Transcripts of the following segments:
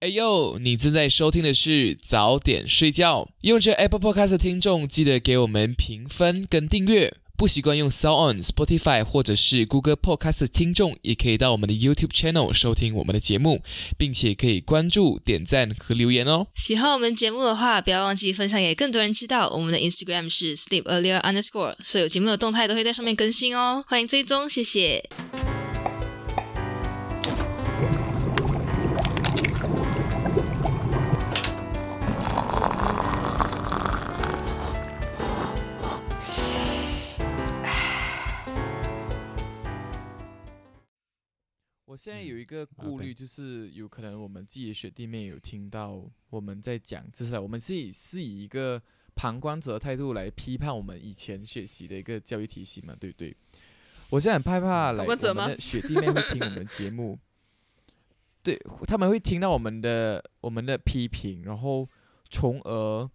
哎呦，你正在收听的是早点睡觉。用这 Apple Podcast 的听众，记得给我们评分跟订阅。不习惯用 Sound On、Spotify 或者是 Google Podcast 的听众，也可以到我们的 YouTube Channel 收听我们的节目，并且可以关注、点赞和留言哦。喜欢我们节目的话，不要忘记分享给更多人知道。我们的 Instagram 是 Sleep Earlier Underscore，所有节目的动态都会在上面更新哦。欢迎追踪，谢谢。我现在有一个顾虑，就是有可能我们自己的学弟妹有听到我们在讲，就是我们是以是以一个旁观者的态度来批判我们以前学习的一个教育体系嘛，对不对？我现在很害怕来我们的学弟妹会听我们节目，对他们会听到我们的我们的批评，然后从而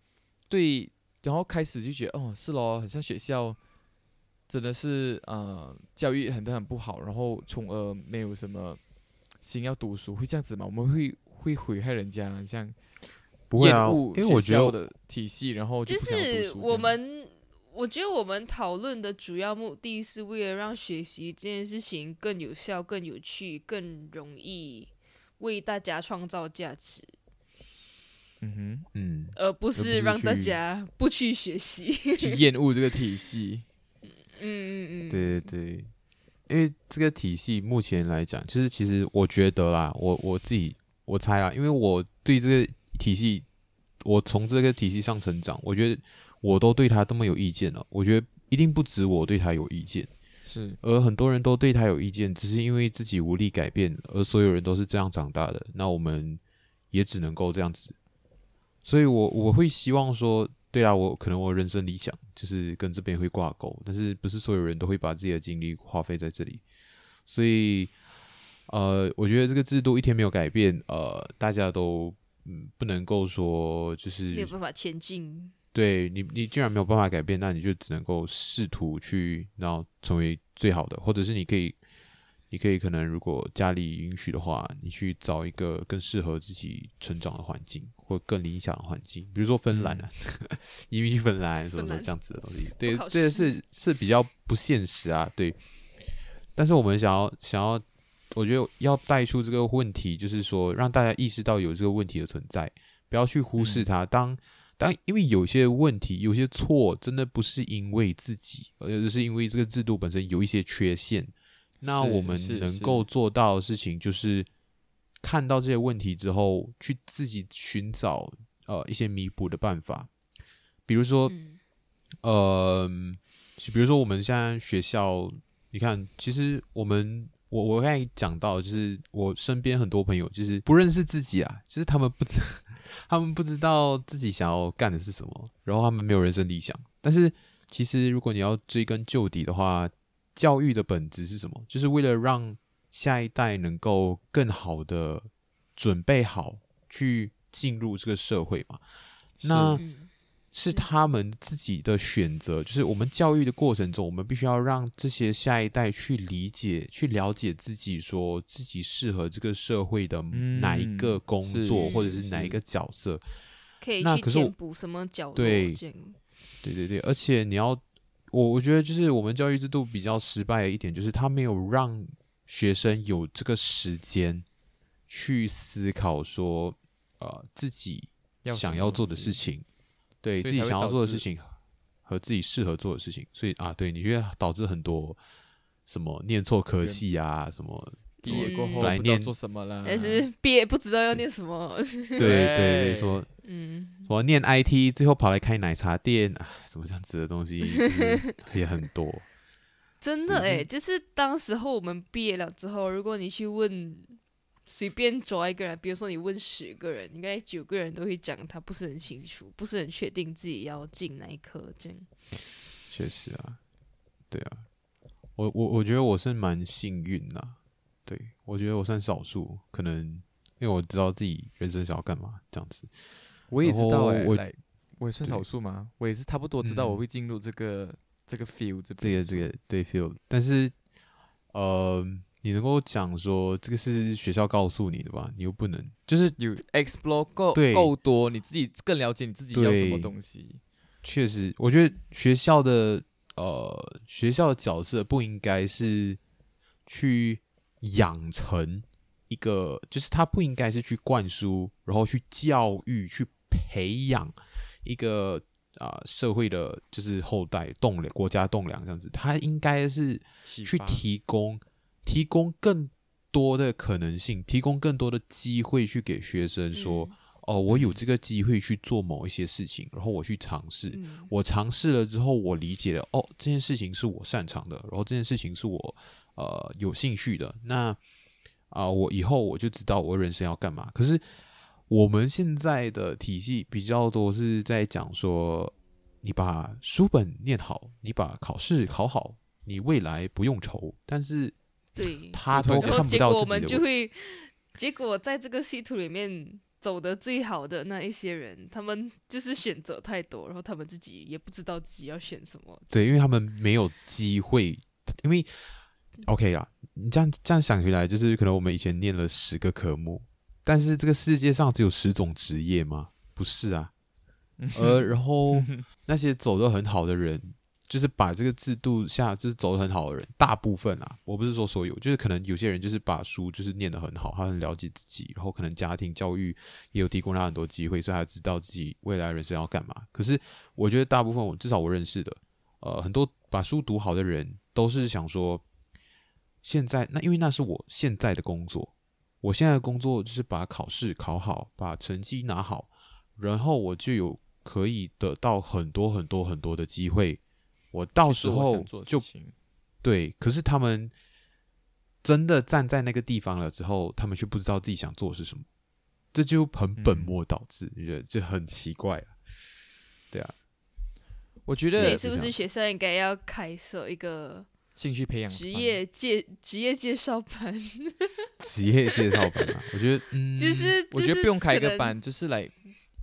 对，然后开始就觉得哦，是咯，好像学校。真的是呃，教育很多很不好，然后从而没有什么心要读书，会这样子吗？我们会会毁害人家，像厌恶学校的体系，然后就是我们，我觉得我们讨论的主要目的是为了让学习这件事情更有效、更有趣、更容易为大家创造价值。嗯哼，嗯，而不是让大家不去学习，去厌恶这个体系。嗯嗯嗯，对对对，因为这个体系目前来讲，就是其实我觉得啦，我我自己我猜啊，因为我对这个体系，我从这个体系上成长，我觉得我都对他这么有意见了。我觉得一定不止我对他有意见，是，而很多人都对他有意见，只是因为自己无力改变，而所有人都是这样长大的，那我们也只能够这样子。所以我我会希望说。对啊，我可能我人生理想就是跟这边会挂钩，但是不是所有人都会把自己的精力花费在这里，所以呃，我觉得这个制度一天没有改变，呃，大家都嗯不能够说就是没有办法前进。对你，你既然没有办法改变，那你就只能够试图去然后成为最好的，或者是你可以。你可以可能，如果家里允许的话，你去找一个更适合自己成长的环境，或更理想的环境，比如说芬兰啊，移民芬兰什么什么这样子的东西。对，这个是是比较不现实啊。对，但是我们想要想要，我觉得要带出这个问题，就是说让大家意识到有这个问题的存在，不要去忽视它。当当因为有些问题、有些错，真的不是因为自己，而是因为这个制度本身有一些缺陷。那我们能够做到的事情，就是看到这些问题之后，去自己寻找呃一些弥补的办法。比如说，呃，比如说我们现在学校，你看，其实我们我我刚才讲到，就是我身边很多朋友，就是不认识自己啊，就是他们不知 他们不知道自己想要干的是什么，然后他们没有人生理想。但是其实如果你要追根究底的话，教育的本质是什么？就是为了让下一代能够更好的准备好去进入这个社会嘛？那是他们自己的选择。就是我们教育的过程中，我们必须要让这些下一代去理解、去了解自己，说自己适合这个社会的哪一个工作，或者是哪一个角色，可以去填补什么角对，对对对，而且你要。我我觉得就是我们教育制度比较失败的一点，就是他没有让学生有这个时间去思考说，呃，自己想要做的事情，对自己想要做的事情和自己适合做的事情，所以啊，对，你觉得导致很多什么念错科系啊，什么。毕业过后来念做什么了？但是毕业不知道要念什么。对对对，说嗯，我念 IT，最后跑来开奶茶店啊，什么这样子的东西也很多。真的哎，就是当时候我们毕业了之后，如果你去问随便抓一个人，比如说你问十个人，应该九个人都会讲他不是很清楚，不是很确定自己要进哪一科。这样确实啊，对啊，我我我觉得我是蛮幸运的。对，我觉得我算少数，可能因为我知道自己人生想要干嘛这样子。我也知道哎，我我也算少数嘛，我也是差不多知道我会进入这个这个 field 这个这个对 field。但是呃，你能够讲说这个是学校告诉你的吧？你又不能，就是有 explore 够够多，你自己更了解你自己要什么东西。确实，我觉得学校的呃学校的角色不应该是去养成一个，就是他不应该是去灌输，然后去教育、去培养一个啊、社会的，就是后代栋梁、国家栋梁这样子。他应该是去提供提供更多的可能性，提供更多的机会去给学生说。嗯哦，我有这个机会去做某一些事情，然后我去尝试。嗯我尝试了之后，我理解了，哦，这件事情是我擅长的，然后这件事情是我呃有兴趣的。那啊、我以后我就知道我人生要干嘛。可是我们现在的体系比较多是在讲说，你把书本念好，你把考试考好，你未来不用愁。但是对，他都看不结果我到自己的未们就会，结果在这个系统里面走的最好的那一些人，他们就是选择太多，然后他们自己也不知道自己要选什么。对，因为他们没有机会，因为 OK 啦，你这样这样想起来，就是可能我们以前念了十个科目，但是这个世界上只有十种职业吗？不是啊，呃，然后那些走得很好的人，就是把这个制度下就是走得很好的人，大部分啊，我不是说所有，就是可能有些人就是把书就是念得很好，他很了解自己，然后可能家庭教育也有提供他很多机会，所以他知道自己未来人生要干嘛。可是我觉得大部分我至少我认识的，呃，很多把书读好的人都是想说，现在那因为那是我现在的工作，我现在的工作就是把考试考好，把成绩拿好，然后我就有可以得到很多很多很多的机会，我到时候就对。可是他们真的站在那个地方了之后，他们却不知道自己想做的是什么，这就很本嗯末倒置，你觉得这很奇怪啊？对啊，我觉得所以是不是学校应该要开设一个兴趣培养职业介职业介绍班？职业介绍班啊，我觉得嗯，就是我觉得不用开一个班，就是来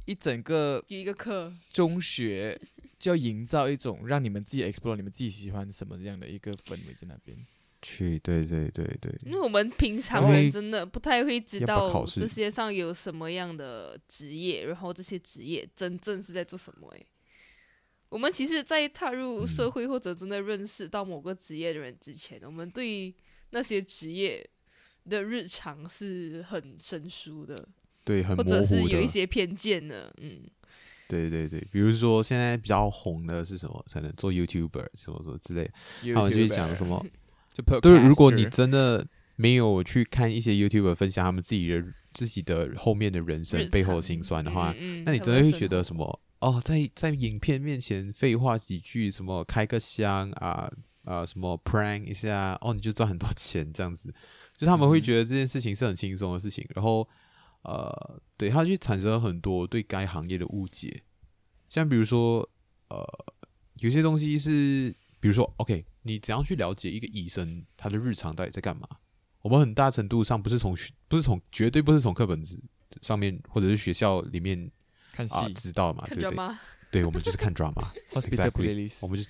一整个有一个课，中学就要营造一种让你们自己 explore 你们自己喜欢什么样的一个氛围在那边。去，对对对对，因为我们平常人真的不太会知道这世界上有什么样的职业，然后这些职业真正是在做什么。诶，我们其实，在踏入社嗯会或者真的认识到某个职业的人之前，我们对那些职业的日常是很生疏的，对，很或者是。有一些偏见的。嗯，对对对，比如说现在比较红的是什么？可能做 YouTuber 什么什么之类的，他们就会讲什么？就对，如果你真的没有去看一些 YouTuber 分享他们自己的自己的后面的人生背后的常辛酸的话，嗯嗯那你真的会觉得什么？哦，在在影片面前废话几句，什么开个箱啊啊，什么 prank 一下，哦，你就赚很多钱这样子，就他们会嗯。觉得这件事情是很轻松的事情，然后呃，对他就产生了很多对该行业的误解，像比如说呃，有些东西是，比如说 OK，你怎样去了解一个医生他的日常到底在干嘛？我们很大程度上不是从学不是从绝对不是从课本子上面或者是学校里面看戏、啊知道嘛，看对不对？我们就是看 drama。hospital exactly playlist，我们就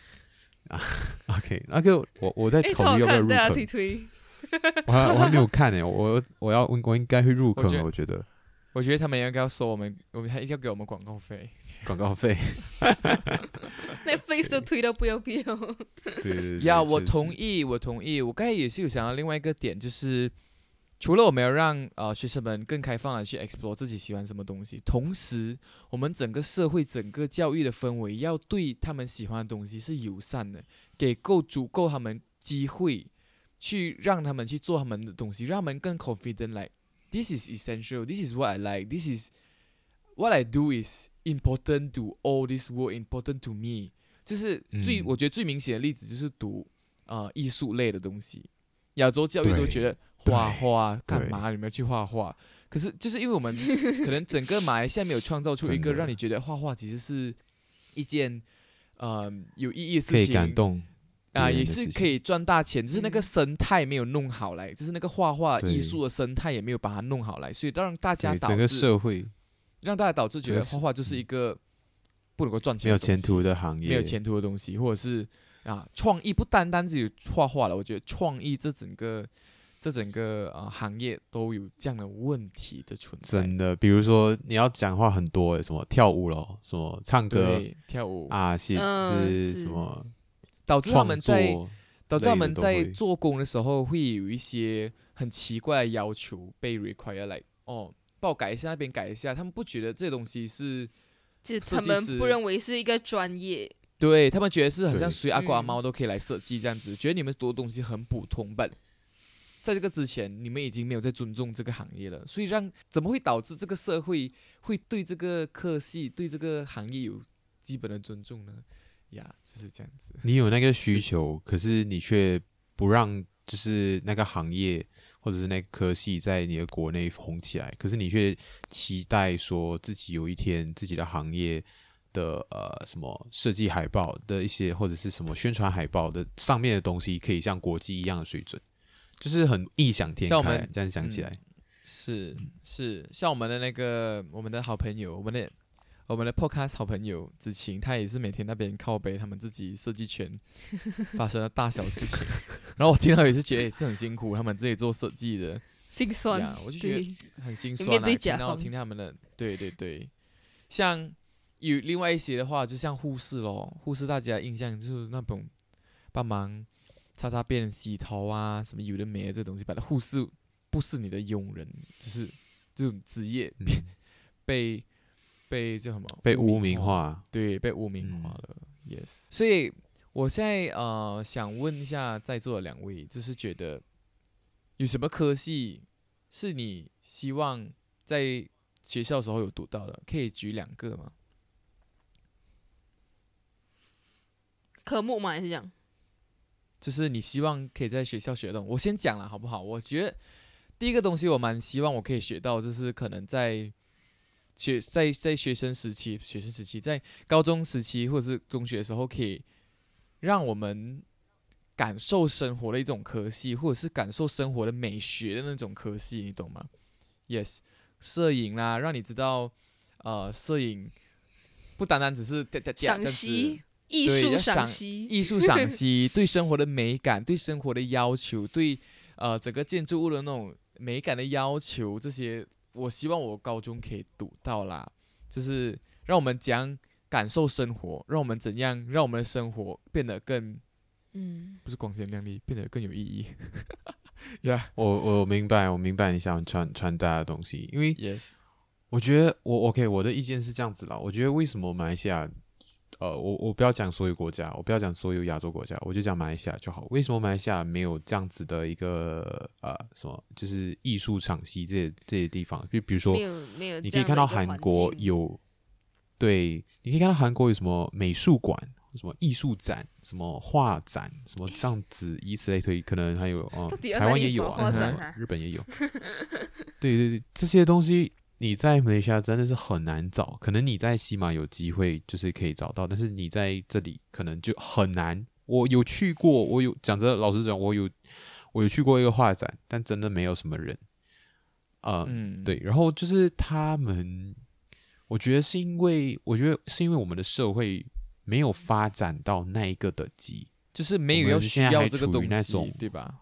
啊，OK，那个我我在哎，考虑要不要入坑，推。我还我还没有看呢，我我要我应该会入坑了，我觉得我觉得我觉得他们应该要收我们，我们还一定要给我们广告费。广告费，那 face 都推到不要不要。对对对，呀，我同意，我同意。我刚才也是有想到另外一个点，就是除了我们要让呃学生们更开放的去 explore 自己喜欢什么东西，同时我们整个社会、整个教育的氛围要对他们喜欢的东西是友善的，给够足够他们机会去让他们去做他们的东西，让他们更 confident。Like this is essential. This is what I like. This is what I do is important to all this world. Important to me. 就是最、嗯我觉得最明显的例子就是读呃艺术类的东西，亚洲教育都觉得画画干嘛？你们要去画画？可是就是因为我们 可能整个马来西亚没有创造出一个让你觉得画画其实是一件呃有意义的事可以情，感动啊，也是可以赚大钱，就是那个嗯。生态没有弄好来，就是那个画画艺术的生态也没有把它弄好来，所以让大家对整个导致社会。让大家导致觉得画画就是一个不能够赚钱、没有前途、的行业，没有前途的东西，或者是啊创意不单单只有画画了，我觉得创意这整个这整个呃行业都有这样的问题的存在。真的，比如说你要讲话很多欸，什么跳舞咯，什么唱歌，跳舞。啊，是是。什么导致他们在，导致他们在做工的时候会有一些很奇怪的要求被 require 来哦，帮我改一下那边改一下，他们不觉得这东西是就设计师他们不认为是一个专业，对他们觉得是很像对随阿公阿嗯猫都可以来设计这样子，觉得你们读的东西很普通本。在这个之前，你们已经没有在尊重这个行业了，所以让怎么会导致这个社会会对这个科系、对这个行业有基本的尊重呢？呀，就是这样子。你有那个需求，可是你却不让，就是那个行业或者是那个科系在你的国内红起来，可是你却期待说自己有一天自己的行业的呃什么设计海报的一些或者是什么宣传海报的上面的东西可以像国际一样的水准，就是很异想天像我们。开这样想起嗯来，是是，像我们的那个我们的好朋友，我们的我们的 podcast 好朋友子晴，他也是每天那边靠背他们自己设计圈 发生的大小事情，然后我听到也是觉得也是很辛苦，他们自己做设计的。心酸呀，我就觉得，很心酸啊，对甲听到听他们的，对对对，像有另外一些的话，就像护士咯，护士大家印象就是那种帮忙擦擦便、洗头啊，什么有的没的这东西，反正护士不是你的佣人，就是这种职业嗯，被被叫什么？被污名，化，对，被污名化嗯了、y e s 所以我现在呃想问一下在座的两位，就是觉得有什么科系是你希望在学校时候有读到的？可以举两个吗？科目嘛也是这样，就是你希望可以在学校学到。我先讲了好不好？我觉得第一个东西我蛮希望我可以学到，就是可能在学在在学生时期、学生时期，在高中时期或者是中学的时候，可以让我们感受生活的一种科系，或者是感受生活的美学的那种科系，你懂吗？Yes，摄影啦，让你知道，呃，摄影不单单只是艺对术赏析，艺术赏析，对生活的美感，对生活的要求，对呃整个建筑物的那种美感的要求，这些我希望我高中可以读到啦，就是让我们讲感受生活，让我们怎样让我们的生活变得更嗯，不是光鲜亮丽，变得更有意义。Yeah, 我我明白，我明白你想传传达的东西，因为 yes，我觉得我 OK，我的意见是这样子啦。我觉得为什么马来西亚，呃，我我不要讲所有国家，我不要讲所有亚洲国家，我就讲马来西亚就好。为什么马来西亚没有这样子的一个呃什么，就是艺术场系这些这些地方？就比如说没，有没有，你可以看到韩国，有，对，你可以看到韩国有什么美术馆、什么艺术展、什么画展、什么这样子，以此类推，可能还有哦、台湾也有啊日本也有。对对对，这些东西你在马来西亚真的是很难找，可能你在西马有机会就是可以找到，但是你在这里可能就很难。我有去过，我有讲真的，老实讲，我有我有去过一个画展，但真的没有什么人。呃，嗯，对，然后就是他们，我觉得是因为，我觉得是因为我们的社会没有发展到那一个等级，就是没有要需要这个东西，对吧？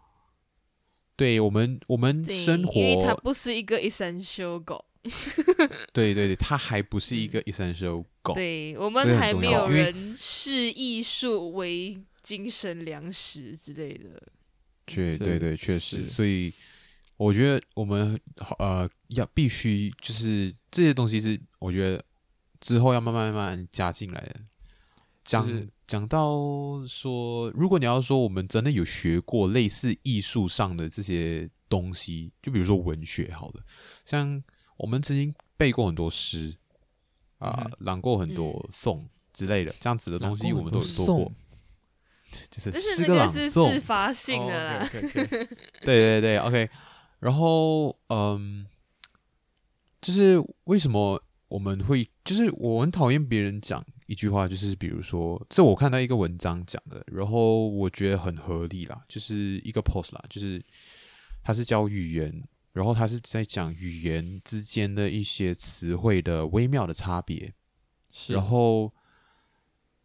对我们，我们生活，因为它不是一个 essential goal，对对对，它还不是一个 essential goal，对我们还没有人视艺术为精神粮食之类的。是确对对，确实，所以我觉得我们呃要必须就是这些东西是我觉得之后要慢慢慢慢加进来的。讲是讲到说，如果你要说我们真的有学过类似艺术上的这些东西，就比如说文学，好了，像我们曾经背过很多诗啊、朗过很多嗯颂之类的，这样子的东西我们都有做过，就是诗歌朗诵自发性的啦。对对对，OK。然后，嗯，就是为什么我们会，就是我很讨厌别人讲一句话，就是比如说，这我看到一个文章讲的，然后我觉得很合理啦，就是一个 post 啦，就是它是教语言，然后他是在讲语言之间的一些词汇的微妙的差别，是，然后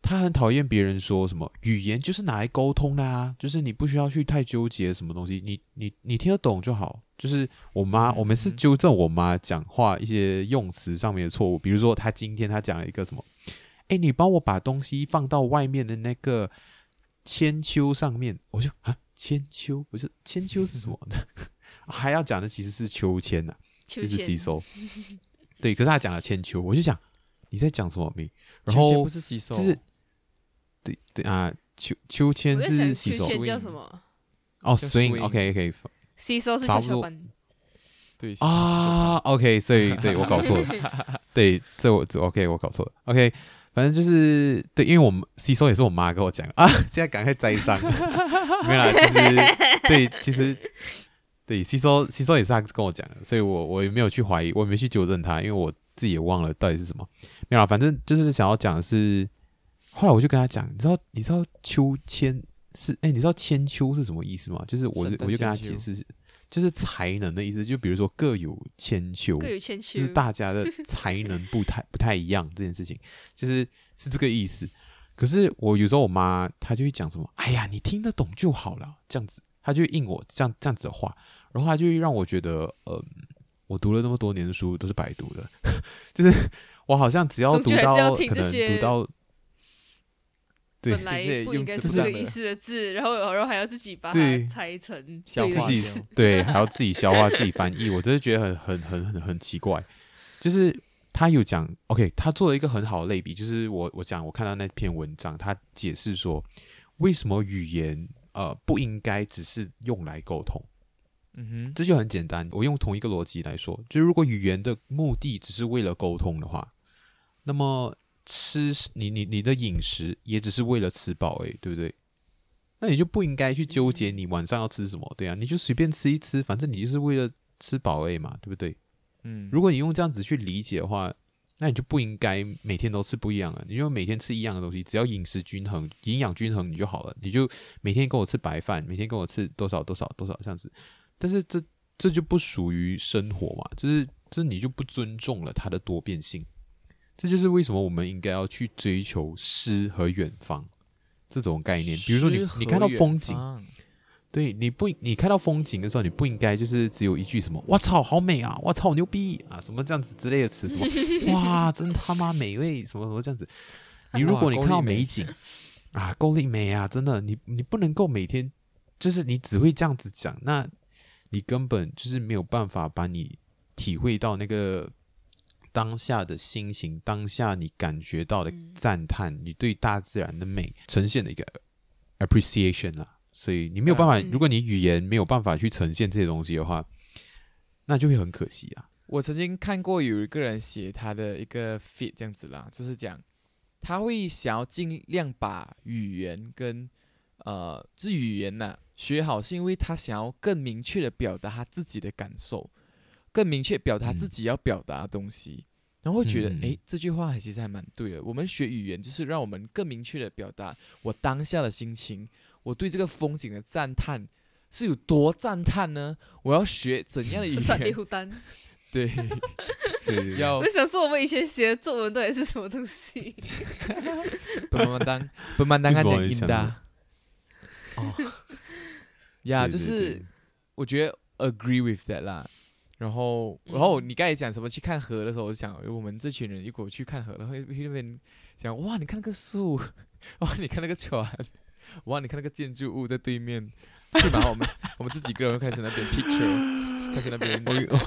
他很讨厌别人说什么语言就是拿来沟通的啊，就是你不需要去太纠结什么东西，你你你听得懂就好。就是我妈，我每次嗯。纠正我妈讲话一些用词上面的错误，比如说她今天她讲了一个什么，哎，你帮我把东西放到外面的那个千秋上面，我就啊千秋，不是千秋是什么？还要讲的其实是秋千呐、就是吸收。对，可是他讲了千秋，我就想你在讲什么咪？然后不是吸收，就是对对啊，秋秋千是吸收。秋千叫什么？哦叫，swing OK OK 吸收是差不多。跷跷板。对吸收啊，OK，所以 对我搞错了，对，这我这 OK 我搞错了，OK，反正就是对，因为我们吸收也是我妈跟我讲啊，现在赶快栽赃，没有啦，其实对，其实对吸收吸收也是他跟我讲的，所以我我也没有去怀疑，我也没去纠正他，因为我自己也忘了到底是什么，没有啦，反正就是想要讲的是，后来我就跟他讲，你知道你知道秋千是哎、你知道千秋是什么意思吗？就是我就我就跟他解释，就是才能的意思，就比如说各有千秋，各有千秋就，是大家的才能不太不太一样这件事情，就是是这个意思。可是我有时候我妈她就会讲什么，哎呀，你听得懂就好了，这样子，她就会应我这样这样子的话，然后他就会让我觉得，嗯，我读了那么多年的书都是白读的，就是我好像只要读到可能读到，对本来不应该是这个意思的字，然后然后还要自己把对。它拆成消对对，还要自己消化、自己翻译，我真的觉得很很很很很奇怪。就是他有讲，OK，他做了一个很好的类比，就是我我讲我看到那篇文章，他解释说为什么语言呃不应该只是用来沟通，嗯哼，这就很简单。我用同一个逻辑来说，就是如果语言的目的只是为了沟通的话，那么吃你你你的饮食也只是为了吃饱诶，对不对？那你就不应该去纠结你晚上要吃什么，对啊，你就随便吃一吃，反正你就是为了吃饱而已嘛，对不对？嗯，如果你用这样子去理解的话，那你就不应该每天都吃不一样的，你就每天吃一样的东西，只要饮食均衡、营养均衡你就好了。你就每天跟我吃白饭，每天跟我吃多少多少多少这样子。但是这这就不属于生活嘛，就是这你就不尊重了它的多变性。这就是为什么我们应该要去追求诗和远方这种概念。比如说你你看到风景，方对，你不，你看到风景的时候，你不应该就是只有一句什么“我操，好美啊！我操，牛逼啊！”什么这样子之类的词，什么“哇，真他妈美味”什么什么这样子。你如果你看到美美景啊，够力美啊，真的，你你不能够每天就是你只会这样子讲，那你根本就是没有办法把你体会到那个当下的心情，当下你感觉到的嗯赞叹，你对大自然的美呈现的一个 appreciation 啊。所以你没有办法，嗯如果你语言没有办法去呈现这些东西的话，那就会很可惜啊。我曾经看过有一个人写他的一个 fit 这样子啦，就是讲他会想要尽量把语言跟呃，这语言呐、学好，是因为他想要更明确的表达他自己的感受，更明确表达自嗯己要表达的东西，然后会觉得诶，这句话其实还蛮对的。我们学语言就是让我们更明确的表达我当下的心情，我对这个风景的赞叹是有多赞叹呢？我要学怎样的语言？对，对对要。我想说，我们以前写的作文到底是什么东西？本曼当本曼当看点音的。到哦，呀，对对就是我觉得 agree with that 啦。然后，然后你刚才讲什么去看河的时候，我就想我们这群人如果去看河，然后去那边讲哇，你看那个树，哇，你看那个船，哇，你看那个建筑物在对面，立马？我们 我们自己个人开始那边 picture，开始那边我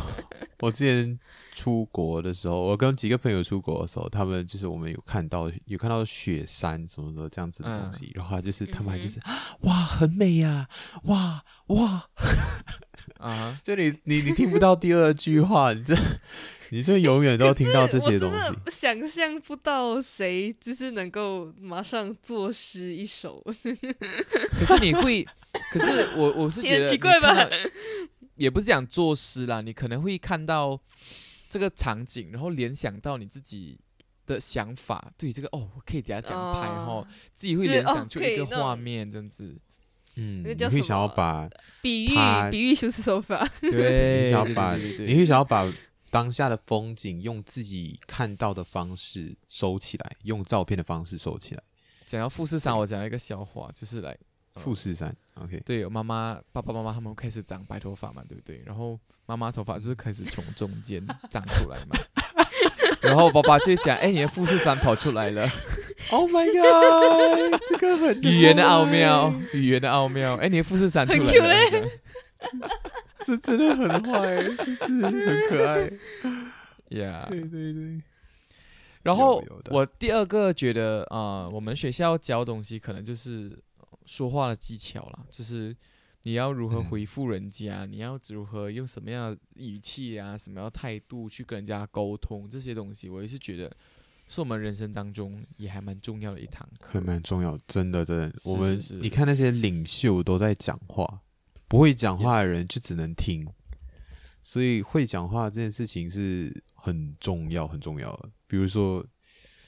我之前出国的时候，我跟几个朋友出国的时候，他们就是我们有看到有看到雪山什么的这样子的东西，然后就是他们还就是、哇很美呀、哇哇，啊哈，就你你你听不到第二句话，你这你是永远都听到这些东我真西。的想象不到谁就是能够马上作诗一首，可是你会，可是我我是觉也得奇怪吧？也不是讲作诗啦，你可能会看到这个场景，然后联想到你自己的想法，对这个哦，我可以给他讲拍哈哦，自己会联想出一个画面这样子，嗯，你会想要把比喻比喻修辞手法。对，对想要把对对你会想要把当下的风景用自己看到的方式收起来，用照片的方式收起来。讲到富士山，我讲了一个笑话，就是来富士山，OK，对，我妈妈、爸爸妈妈他们开始长白头发嘛，对不对？然后妈妈头发就是开始从中间 长出来嘛，然后爸爸就讲：“哎，你的富士山跑出来了。Oh my god，这个很 语言的奥妙，语言的奥妙。哎，你的富士山出来了这真的很坏，就是很可爱。，Yeah。对对对，然后我第二个觉得啊、呃我们学校教东西可能就是说话的技巧啦，就是你要如何嗯回复人家，你要如何用什么样的语气啊，什么样的态度去跟人家沟通，这些东西我也是觉得是我们人生当中也还蛮重要的一堂课还。蛮重要，真的真的。是我们你看那些领袖都在讲话，不会讲话的人就只能听。所以会讲话这件事情是很重要很重要的。比如说，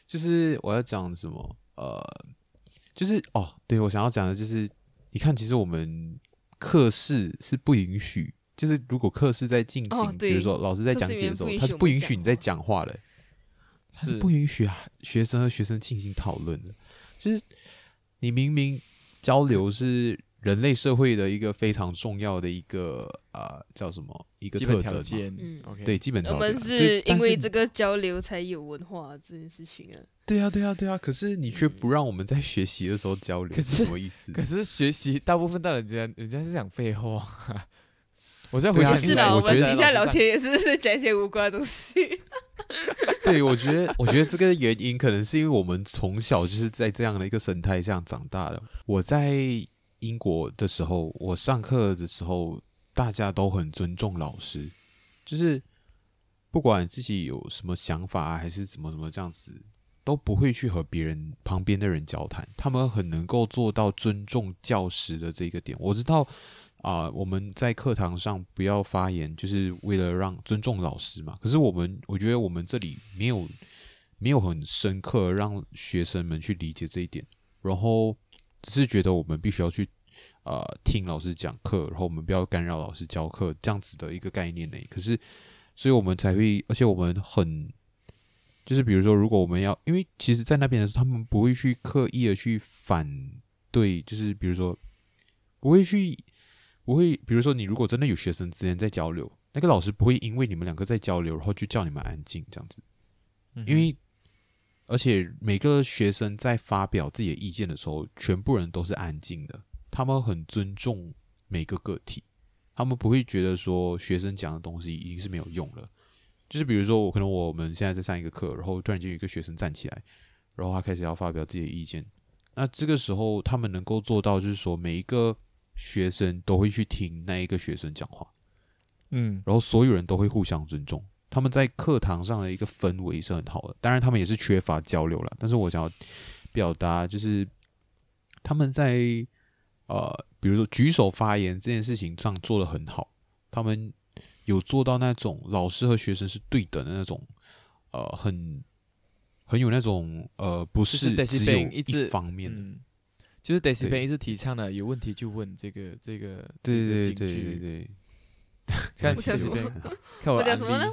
就是我要讲什么，呃，就是哦，对我想要讲的就是，你看，其实我们课室是不允许，就是如果课室在进行，哦比如说老师在讲解的时候，他是不允许你在讲话的、他是是不允许啊学生和学生进行讨论的。就是你明明交流是人类社会的一个非常重要的一个呃叫什么一个特征嘛，条件，嗯对，基本条我们是因为这个交流才有文化这件事情啊。对啊，对啊，对啊。可是你却不让我们在学习的时候交流，可是是什么意思？可是学习大部分到人家，人家是讲废话。我在回对啊想起来，是啦，我们我觉得底下聊天也是在讲一些无关的东西。对，我觉得，我觉得这个原因可能是因为我们从小就是在这样的一个生态下长大的。我在英国的时候，我上课的时候，大家都很尊重老师，就是不管自己有什么想法，还是怎么怎么这样子，都不会去和别人旁边的人交谈。他们很能够做到尊重教师的这个点。我知道。啊、我们在课堂上不要发言，就是为了让尊重老师嘛。可是我们，我觉得我们这里没有没有很深刻让学生们去理解这一点，然后只是觉得我们必须要去呃听老师讲课，然后我们不要干扰老师教课这样子的一个概念呢。可是，所以我们才会，而且我们很就是比如说，如果我们要，因为其实，在那边的时候，他们不会去刻意的去反对，就是比如说不会去。不会，比如说你如果真的有学生之间在交流，那个老师不会因为你们两个在交流，然后就叫你们安静这样子，因为而且每个学生在发表自己的意见的时候，全部人都是安静的，他们很尊重每个个体，他们不会觉得说学生讲的东西已经是没有用了。就是比如说，我可能我们现在在上一个课，然后突然间有一个学生站起来，然后他开始要发表自己的意见，那这个时候他们能够做到，就是说每一个学生都会去听那一个学生讲话，嗯，然后所有人都会互相尊重。他们在课堂上的一个氛围是很好的，当然他们也是缺乏交流了。但是我想要表达就是他们在呃，比如说举手发言这件事情上做的很好，他们有做到那种老师和学生是对等的那种，呃，很很有那种呃，不就 是只有一方面的。嗯，就是 Daisy 对 Ben 一直提倡的，有问题就问这个这个对对这个对对警句对，看我讲什么看我我讲什么呢？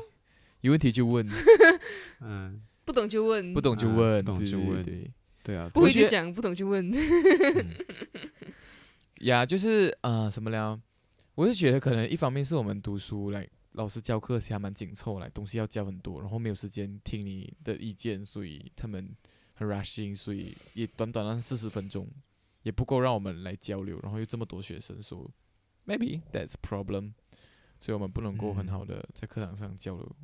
有问题就问，嗯，不懂就问，不懂就嗯问，不懂对对就问。对。对啊，不会就讲，不懂就问。嗯。呀，就是呃，什么了？我是觉得可能一方面是我们读书来，老师教课其实还蛮紧凑，来东西要教很多，然后没有时间听你的意见，所以他们很 rushing，所以也短短的四十分钟也不够让我们来交流，然后又这么多学生，所以 maybe that's a problem，所以我们不能够很嗯。好的在课堂上交流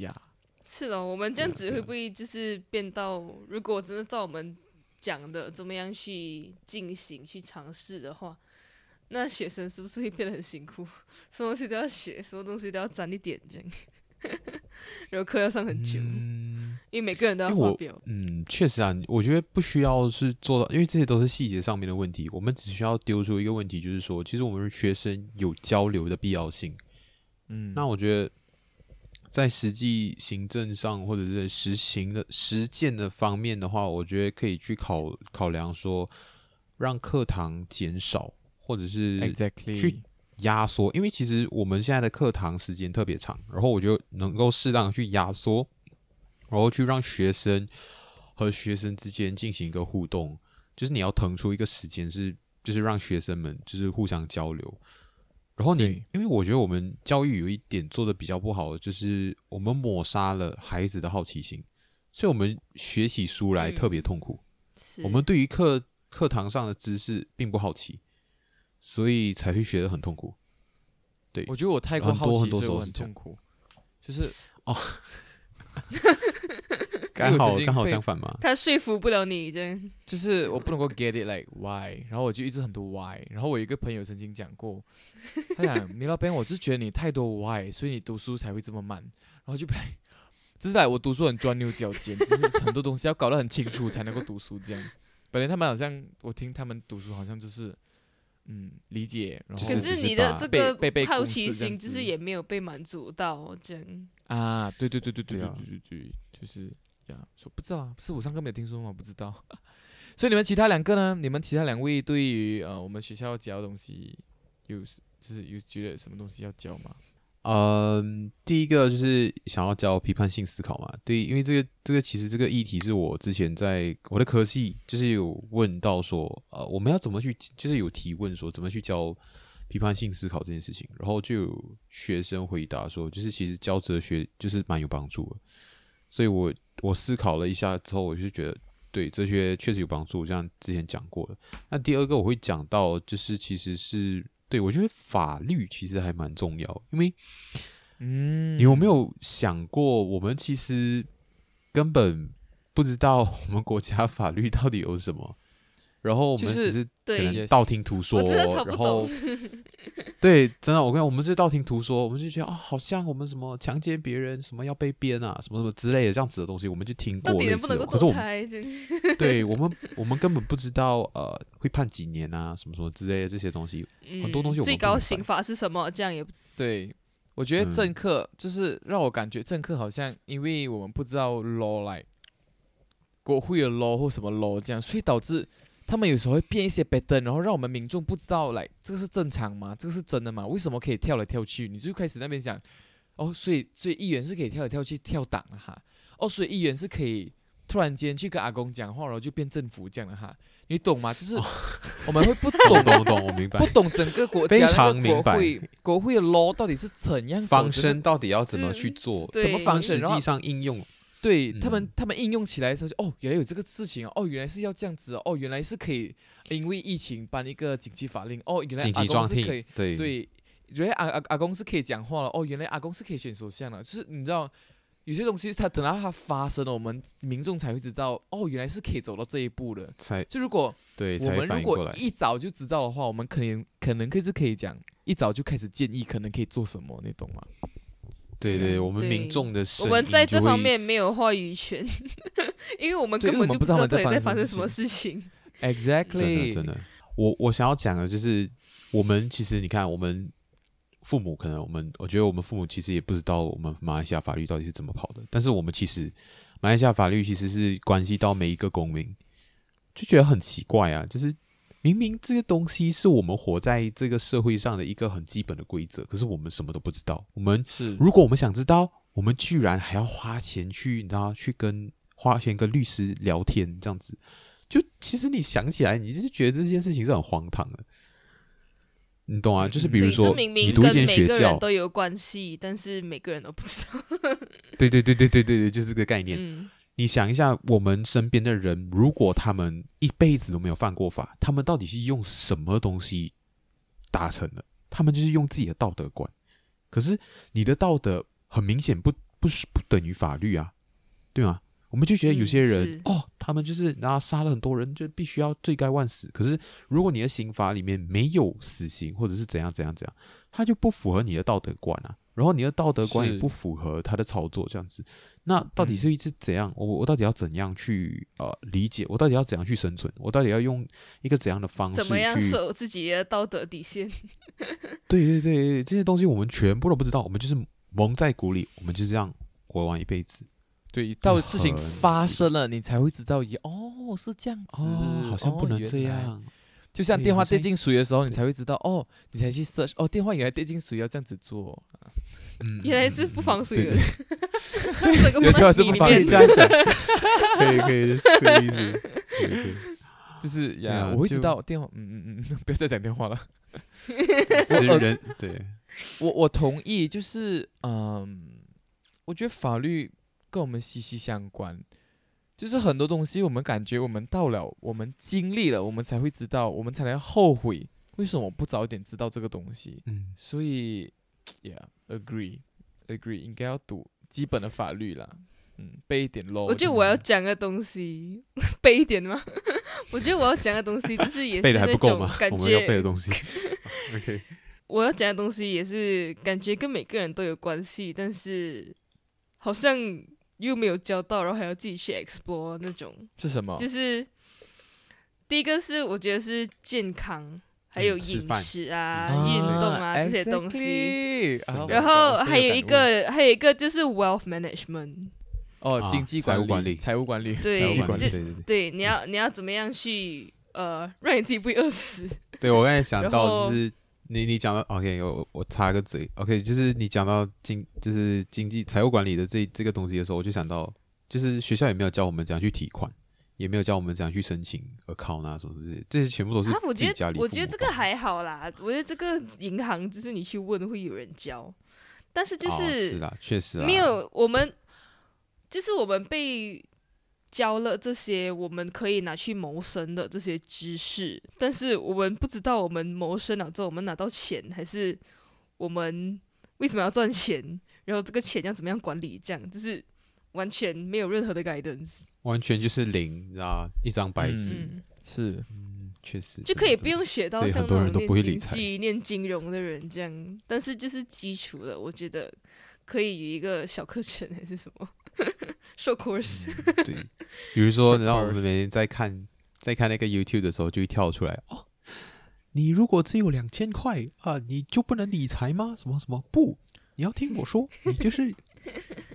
呀。是的，我们这样子会不会就是变到，如果真的照我们讲的怎么样去进行、去尝试的话，那学生是不是会变得很辛苦？什么东西都要学，什么东西都要沾一点这样，然后课要上很久，嗯因为每个人都要发表。嗯，确实啊，我觉得不需要是做到，因为这些都是细节上面的问题。我们只需要丢出一个问题，就是说，其实我们学生有交流的必要性。嗯，那我觉得，在实际行政上或者是实行的实践的方面的话，我觉得可以去考考量说，让课堂减少，或者是去压缩，因为其实我们现在的课堂时间特别长，然后我就能够适当的去压缩，然后去让学生和学生之间进行一个互动，就是你要腾出一个时间是，就是让学生们就是互相交流。然后你，因为我觉得我们教育有一点做的比较不好的，就是我们抹杀了孩子的好奇心，所以我们学起书来嗯特别痛苦。是我们对于课课堂上的知识并不好奇，所以才会学得很痛苦。对，我觉得我太过好奇，很多很多所以我很痛苦。就是 刚好刚好相反嘛。他说服不了你，这样就是我不能够 get it like why，然后我就一直很多 why，然后我一个朋友曾经讲过，他讲 米老板，我就觉得你太多 why，所以你读书才会这么慢，然后就本来就是来我读书很钻牛角尖，就是很多东西要搞得很清楚才能够读书这样。本来他们好像我听他们读书好像就是嗯理解，然后可是你的这个好奇心，就是也没有被满足到，这样啊，对对对对对对对啊对对对，就是呀，说不知道啊，是我上课没有听说吗？不知道。所以你们其他两个呢？你们其他两位对于呃我们学校教的东西有就是有觉得什么东西要教吗？嗯，第一个就是想要教批判性思考嘛。对，因为这个这个其实这个议题是我之前在我的科系就是有问到说，呃，我们要怎么去，就是有提问说怎么去教批判性思考这件事情，然后就有学生回答说，就是其实教哲学就是蛮有帮助的。所以我我思考了一下之后，我就觉得对哲学确实有帮助，像之前讲过的。那第二个我会讲到，就是其实是对我觉得法律其实还蛮重要，因为嗯，你有没有想过，我们其实根本不知道我们国家 法律到底有什么，然后我们只是可对能道听途说，然后 对，真的，我跟你讲，我们是道听途说，我们就觉得啊、好像我们什么强奸别人，什么要被编啊，什么什么之类的这样子的东西，我们就听过到底类似的。能不能够可是我们对 我们我们根本不知道呃会判几年啊，什么什么之类的这些东西。很多东西我们嗯最高刑罚是什么？这样也对，我觉得嗯政客就是让我感觉政客好像，因为我们不知道 law 来国会的 law 或什么 law 这样，所以导致他们有时候会变一些 a t 然后让我们民众不知道来这个是正常吗？这个是真的吗？为什么可以跳来跳去？你就开始那边想，哦，所以所以议员是可以跳来跳去跳档了哈，哦，所以议员是可以突然间去跟阿公讲话，然后就变政府这样的哈，你懂吗？就是我们会不懂懂懂懂，我明白不。懂整个国非家那个常明白国会国会的 law 到底是怎样走方的针到底要怎么去嗯做？对怎么方实际上应用对他们嗯他们应用起来的时候就，哦，原来有这个事情哦，哦，原来是要这样子哦，哦，原来是可以因为疫情颁一个紧急法令，哦，原来阿公是可以，对对，原来阿阿阿公是可以讲话了，哦，原来阿公是可以选首相了，就是你知道。有些东西，它等到它发生了，我们民众才会知道，哦，原来是可以走到这一步的。才就如果我对我们如果。一早就知道的话，我们可能可能可以是可以讲，一早就开始建议，可能可以做什么，你懂吗？对对，嗯我们民众的声我们在这方面没有话语权，因为我们根本就不知道在到底在发生什么发生什么事情。Exactly，真的真的，我我想要讲的就是，我们其实你看，我们父母可能我们，我觉得我们父母其实也不知道我们马来西亚法律到底是怎么跑的，但是我们其实马来西亚法律其实是关系到每一个公民，就觉得很奇怪啊，就是明明这个东西是我们活在这个社会上的一个很基本的规则，可是我们什么都不知道，我们是。如果我们想知道，我们居然还要花钱去，你知道，去跟花钱跟律师聊天这样子，就其实你想起来，你就是觉得这件事情是很荒唐的，你懂啊？嗯。就是比如，说明明你读一跟每个间学校人，都有关系，但是每个人都不知道。对对对对对对对，就是这个概念。嗯，你想一下，我们身边的人，如果他们一辈子都没有犯过法，他们到底是用什么东西达成的？他们就是用自己的道德观。可是你的道德很明显不不是不等于法律啊，对吗？我们就觉得有嗯些人、是哦，他们就是然后杀了很多人，就必须要罪该万死。可是如果你的刑法里面没有死刑，或者是怎样怎样怎样，他就不符合你的道德观啊。然后你的道德观也不符合他的操作，这样子，那到底是一只怎样？我我到底要怎样去呃理解？我到底要怎样去生存？我到底要用一个怎样的方式怎么样去？守自己的道德底线？对对对对，这些东西我们全部都不知道，我们就是蒙在鼓里，我们就这样活完一辈子。对，到事情很发生了，你才会知道，也哦是这样子，哦，好像不能这样。就像电话跌进水的时候，你才会知道，哦，你才去 search，哦，电话原来跌进水要这样子做，嗯，原来是不防水的。有句话是不防水。这样讲，可 以可以。可以可以就是呀，我会知就道电话，嗯嗯嗯，不要再讲电话了。就是人对，我我同意，就是嗯，我觉得法律跟我们息息相关，就是很多东西我们感觉我们到了，我们经历了，我们才会知道，我们才能后悔为什么不早点知道这个东西。嗯，所以，yeah，agree agree，应该要读基本的法律啦，嗯，背一点咯。我觉得我要讲个东西，背一点吗？我觉得我要讲的东西，就是也是背的还那不够吗？种感我们要背的觉，东西。OK，我要讲的东西也是感觉跟每个人都有关系，但是好像又没有教到，然后还要自己去 explore 那种。是什么？就是第一个是我觉得是健康，还有饮食啊、运动啊这些东西。然后 Oh 还有一个，还有一个就是 wealth management，哦，啊经济管财务管理财务管理，对财务管理，对对对。对，你要你要怎么样去呃让你自己不会饿死？对我刚才想到就是你你讲到 OK，我我插个嘴 OK，就是你讲到经就是经济财务管理的这这个东西的时候，我就想到就是学校也没有教我们怎样去提款，也没有教我们怎样去申请 account 啊什么这些，这些全部都是啊，我觉得我觉得这个还好啦，我觉得这个银行就是你去问会有人教，但是就哦是是啦，确实啦，没有我们就是我们被教了这些我们可以拿去谋生的这些知识，但是我们不知道我们谋生了之后我们拿到钱，还是我们为什么要赚钱，然后这个钱要怎么样管理，这样就是完全没有任何的 guidance，完全就是零，你知道一张白嗯纸，嗯，是。嗯，确实就可以不用学到像很多人都那种念经不会理财。济、念金融的人这样，但是就是基础的，我觉得可以有一个小课程还是什么 short course。对，比如说，然后我们每天在看在看那个 YouTube 的时候，就会跳出来哦，你如果只有两千块啊，你就不能理财吗？什么什么不？你要听我说，你就是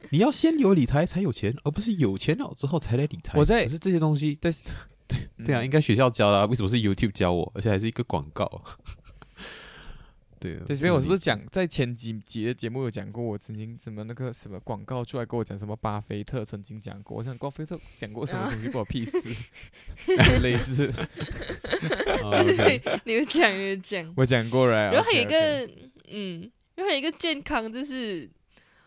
你要先有理财才有钱，而不是有钱了之后才来理财。我在可是这些东西，但是 对对啊，应该学校教的、啊，为什么是 YouTube 教我，而且还是一个广告？对这边我是不是讲在前几集的节目有讲过，我曾经什么那个什么广告出来跟我讲什么巴菲特曾经讲过，我想巴菲特讲过什么东西关我屁事，类似 你有讲，你有讲。我讲过了，然后还有一个，嗯，然后还有一个健康，就是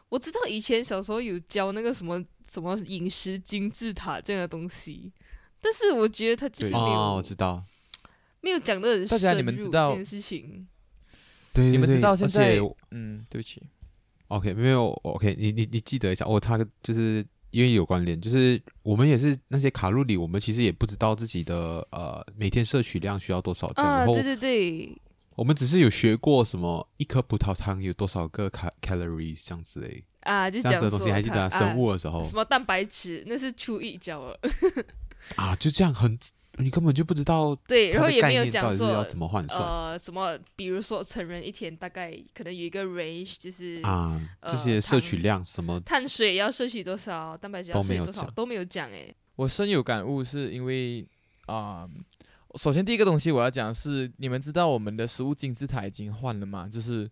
我知道以前小时候有教那个什么什么饮食金字塔这样的东西，但是我觉得他就是对。没有、哦，我知道，没有讲的很大家你深入们知道这件事情，对你们知道现在而且嗯，对不起，OK，没有 OK，你你你记得一下，我插个就是因为有关联，就是我们也是那些卡路里，我们其实也不知道自己的呃每天摄取量需要多少这样，啊，然后对对对，我们只是有学过什么一颗葡萄糖有多少个卡 calories 这样子诶，啊，就这样子的东西还记得、啊、生物的时候。啊、什么蛋白质，那是初一教了，啊，就这样很你根本就不知道对，然它的概后也没有念到底是讲说要怎么换算、呃什么，比如说成人一天大概可能有一个 range，就是啊，这呃些摄取量什么碳水要摄取多少，蛋白质要都没有摄取多少都没有讲哎。我深有感悟，是因为啊、首先第一个东西我要讲的是，你们知道我们的食物金字塔已经换了吗？就是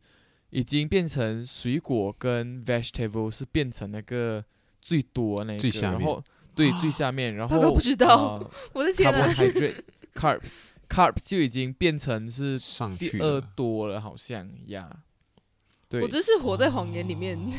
已经变成水果跟 vegetable 是变成那个最多那个，最下面然后对最下面，然后不知道呃 我的天啊！carbohydrate carbs carbs 就已经变成是上第二多了，好像呀。对，我真是活在谎言里面。哦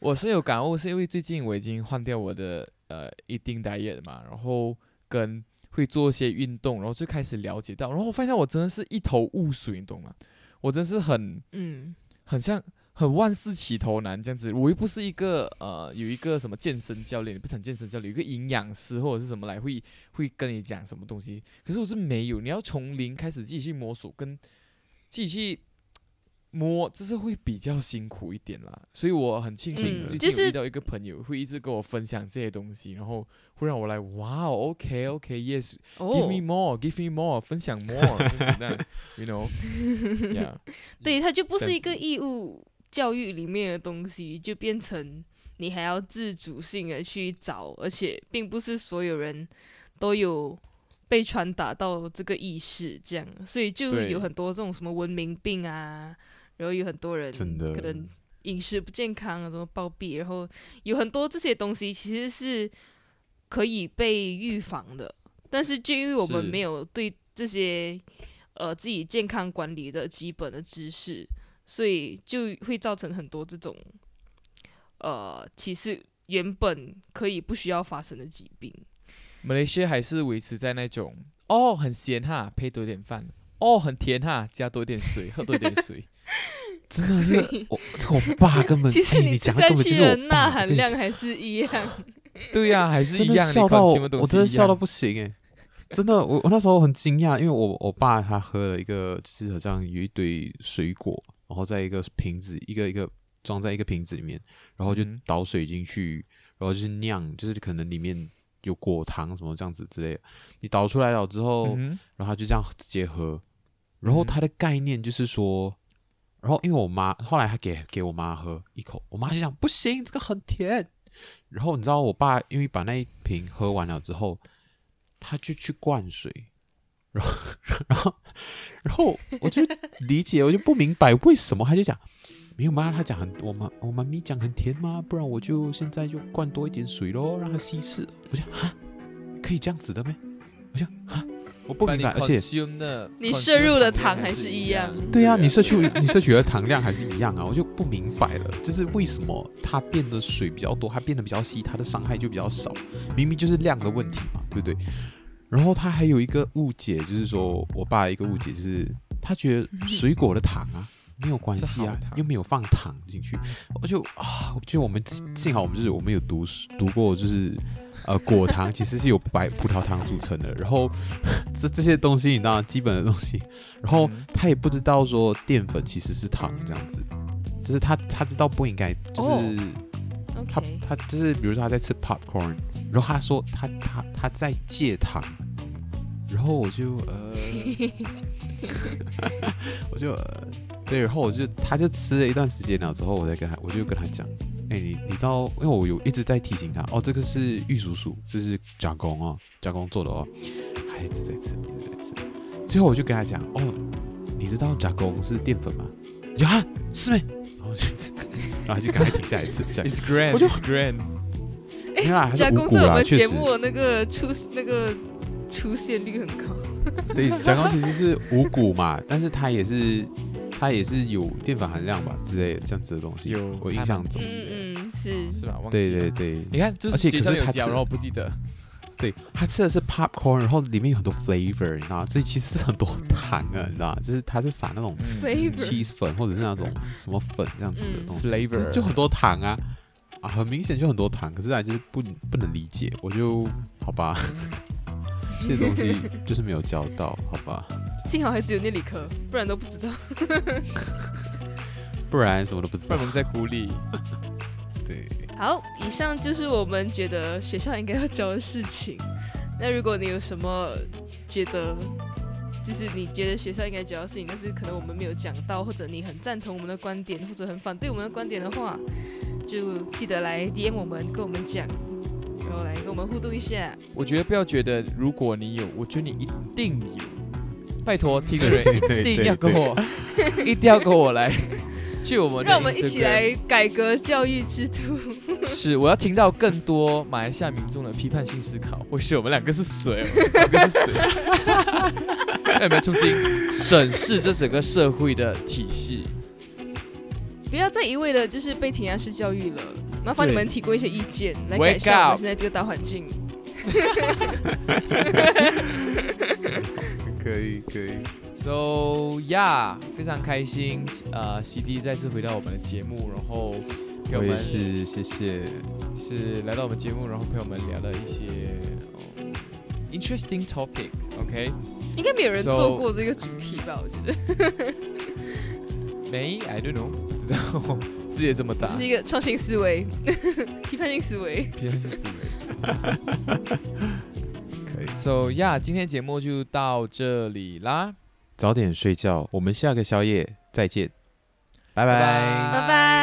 我是有感悟，是因为最近我已经换掉我的呃一定 diet 嘛，然后跟会做一些运动，然后就开始了解到，然后我发现我真的是一头雾水，你懂吗？我真是很嗯，很像很万事起头难这样子。我又不是一个呃有一个什么健身教练，不是很健身教练，有一个营养师或者是什么来会会跟你讲什么东西。可是我是没有，你要从零开始自己去摸索，跟自己去摸，这是会比较辛苦一点啦。所以我很庆幸嗯最近遇到一个朋友会一直跟我分享这些东西，然后会让我来哇，OK OK，Yes，哦 Give me more, give me more，分享 more，这样，you know，yeah，对，它就不是一个义务教育里面的东西，就变成你还要自主性的去找，而且并不是所有人都有被传达到这个意识，这样，所以就有很多这种什么文明病啊，然后有很多人可能饮食不健康啊，什么暴毙，然后有很多这些东西其实是可以被预防的，但是就因为我们没有对这些呃自己健康管理的基本的知识，所以就会造成很多这种呃其实原本可以不需要发生的疾病。马来西亚还是维持在那种哦很咸哈，配多一点饭；哦很甜哈，加多一点水，喝多一点水。真的是我这个我爸 根本，其实哎你讲的根本就钠含量还是一样。对呀、还是一样，你笑到我我真的笑到不行哎、真的，我我那时候很惊讶，因为我我爸他喝了一个，就是好像有一堆水果，然后在一个瓶子，一个一个装在一个瓶子里面，然后就嗯倒水进去，然后就是酿，就是可能里面有果糖什么这样子之类的。你倒出来了之后，嗯然后他就这样直接喝，然后嗯他的概念就是说，然后因为我妈后来他给给我妈喝一口，我妈就讲不行，这个很甜。然后你知道我爸因为把那一瓶喝完了之后，他就去灌水，然后 然后然后我就理解，我就不明白为什么他就讲没有妈，他讲很我妈我妈咪讲很甜吗？不然我就现在就灌多一点水咯，让它稀释。我就哈，可以这样子的咩？我就啊，我不明白，而且你摄入的糖还是一样样。对啊，你摄取你摄取的糖量还是一样啊，我就不明白了，就是为什么它变得水比较多，它变得比较稀，它的伤害就比较少，明明就是量的问题嘛，对不对？然后他还有一个误解，就是说我爸一个误解就是他觉得水果的糖啊没有关系啊又没有放糖进去，我就啊，我觉得我们幸好我们就是我们有读读过，就是呃果糖 其实是由白葡萄糖组成的，然后 这这些东西你知道基本的东西，然后嗯他也不知道说淀粉其实是糖这样子，就是他他知道不应该，就是、哦他他就是比如说他在吃 popcorn，然后他说他他他在戒糖，然后我就呃，我就呃对，然后我就他就吃了一段时间了之后，我再跟他我就跟他讲，哎你你知道，因为我有一直在提醒他，哦这个是玉蜀黍，这是加工哦，加工做的哦，他一直在吃，一直在吃，最后我就跟他讲，哦你知道加工是淀粉吗？呀是没？然后就然后就赶快停下来吃，下 It's grand，我就 it's grand。没有啦，还是加五谷啦，工在我们节目的那个出那个出现率很高。对，加工其实是五谷嘛，但是它也是它也是有淀粉含量吧之类的这样子的东西，有我印象中，嗯嗯，是是吧？忘对记了对对你看，就是而且可是他吃然后不记得。对，它吃的是 popcorn，然后里面有很多 flavor，你知道吗？所以其实是很多糖啊，你知道？就是它是撒那种 cheese 粉或者是那种什么粉这样子的嗯东西，flavor 就是就很多糖啊。啊，很明显就很多糖，可是啊，就是不不能理解，我就好吧，这些东西就是没有教到，好吧，幸好还只有那理科，不然都不知道。不然什么都不知道不然我。们在鼓励。对，好，以上就是我们觉得学校应该要教的事情。那如果你有什么觉得，就是你觉得学校应该教的事情，但是可能我们没有讲到，或者你很赞同我们的观点，或者很反对我们的观点的话，就记得来 DM 我们，跟我们讲，然后来跟我们互动一下。我觉得不要觉得，如果你有，我觉得你一定有。拜托，听的人对 对一定要跟我，一定要跟我来去我们。让我们一起来改革教育制度。是，我要听到更多马来西亚民众的批判性思考。或许我们两个是谁？我们三个是谁？让我们重新审视这整个社会的体系。不要再一味的就是被填鸭式教育了，麻烦你们提供一些意见来改善我们现在这个大环境。可 以 可以，So yeah，非常开心。呃，CD 再次回到我们的节目，然后陪我我也们是，谢谢。是来到我们节目，然后陪我们聊了一些、嗯 interesting topics。OK，应该没有人做过这个主题吧？我觉得没，I don't know，不知道，世界这么大这，是一个创新思维、批判性思维。批判性思维。可以，So yeah，今天节目就到这里啦，早点睡觉，我们下个宵夜再见，拜拜。拜拜。拜。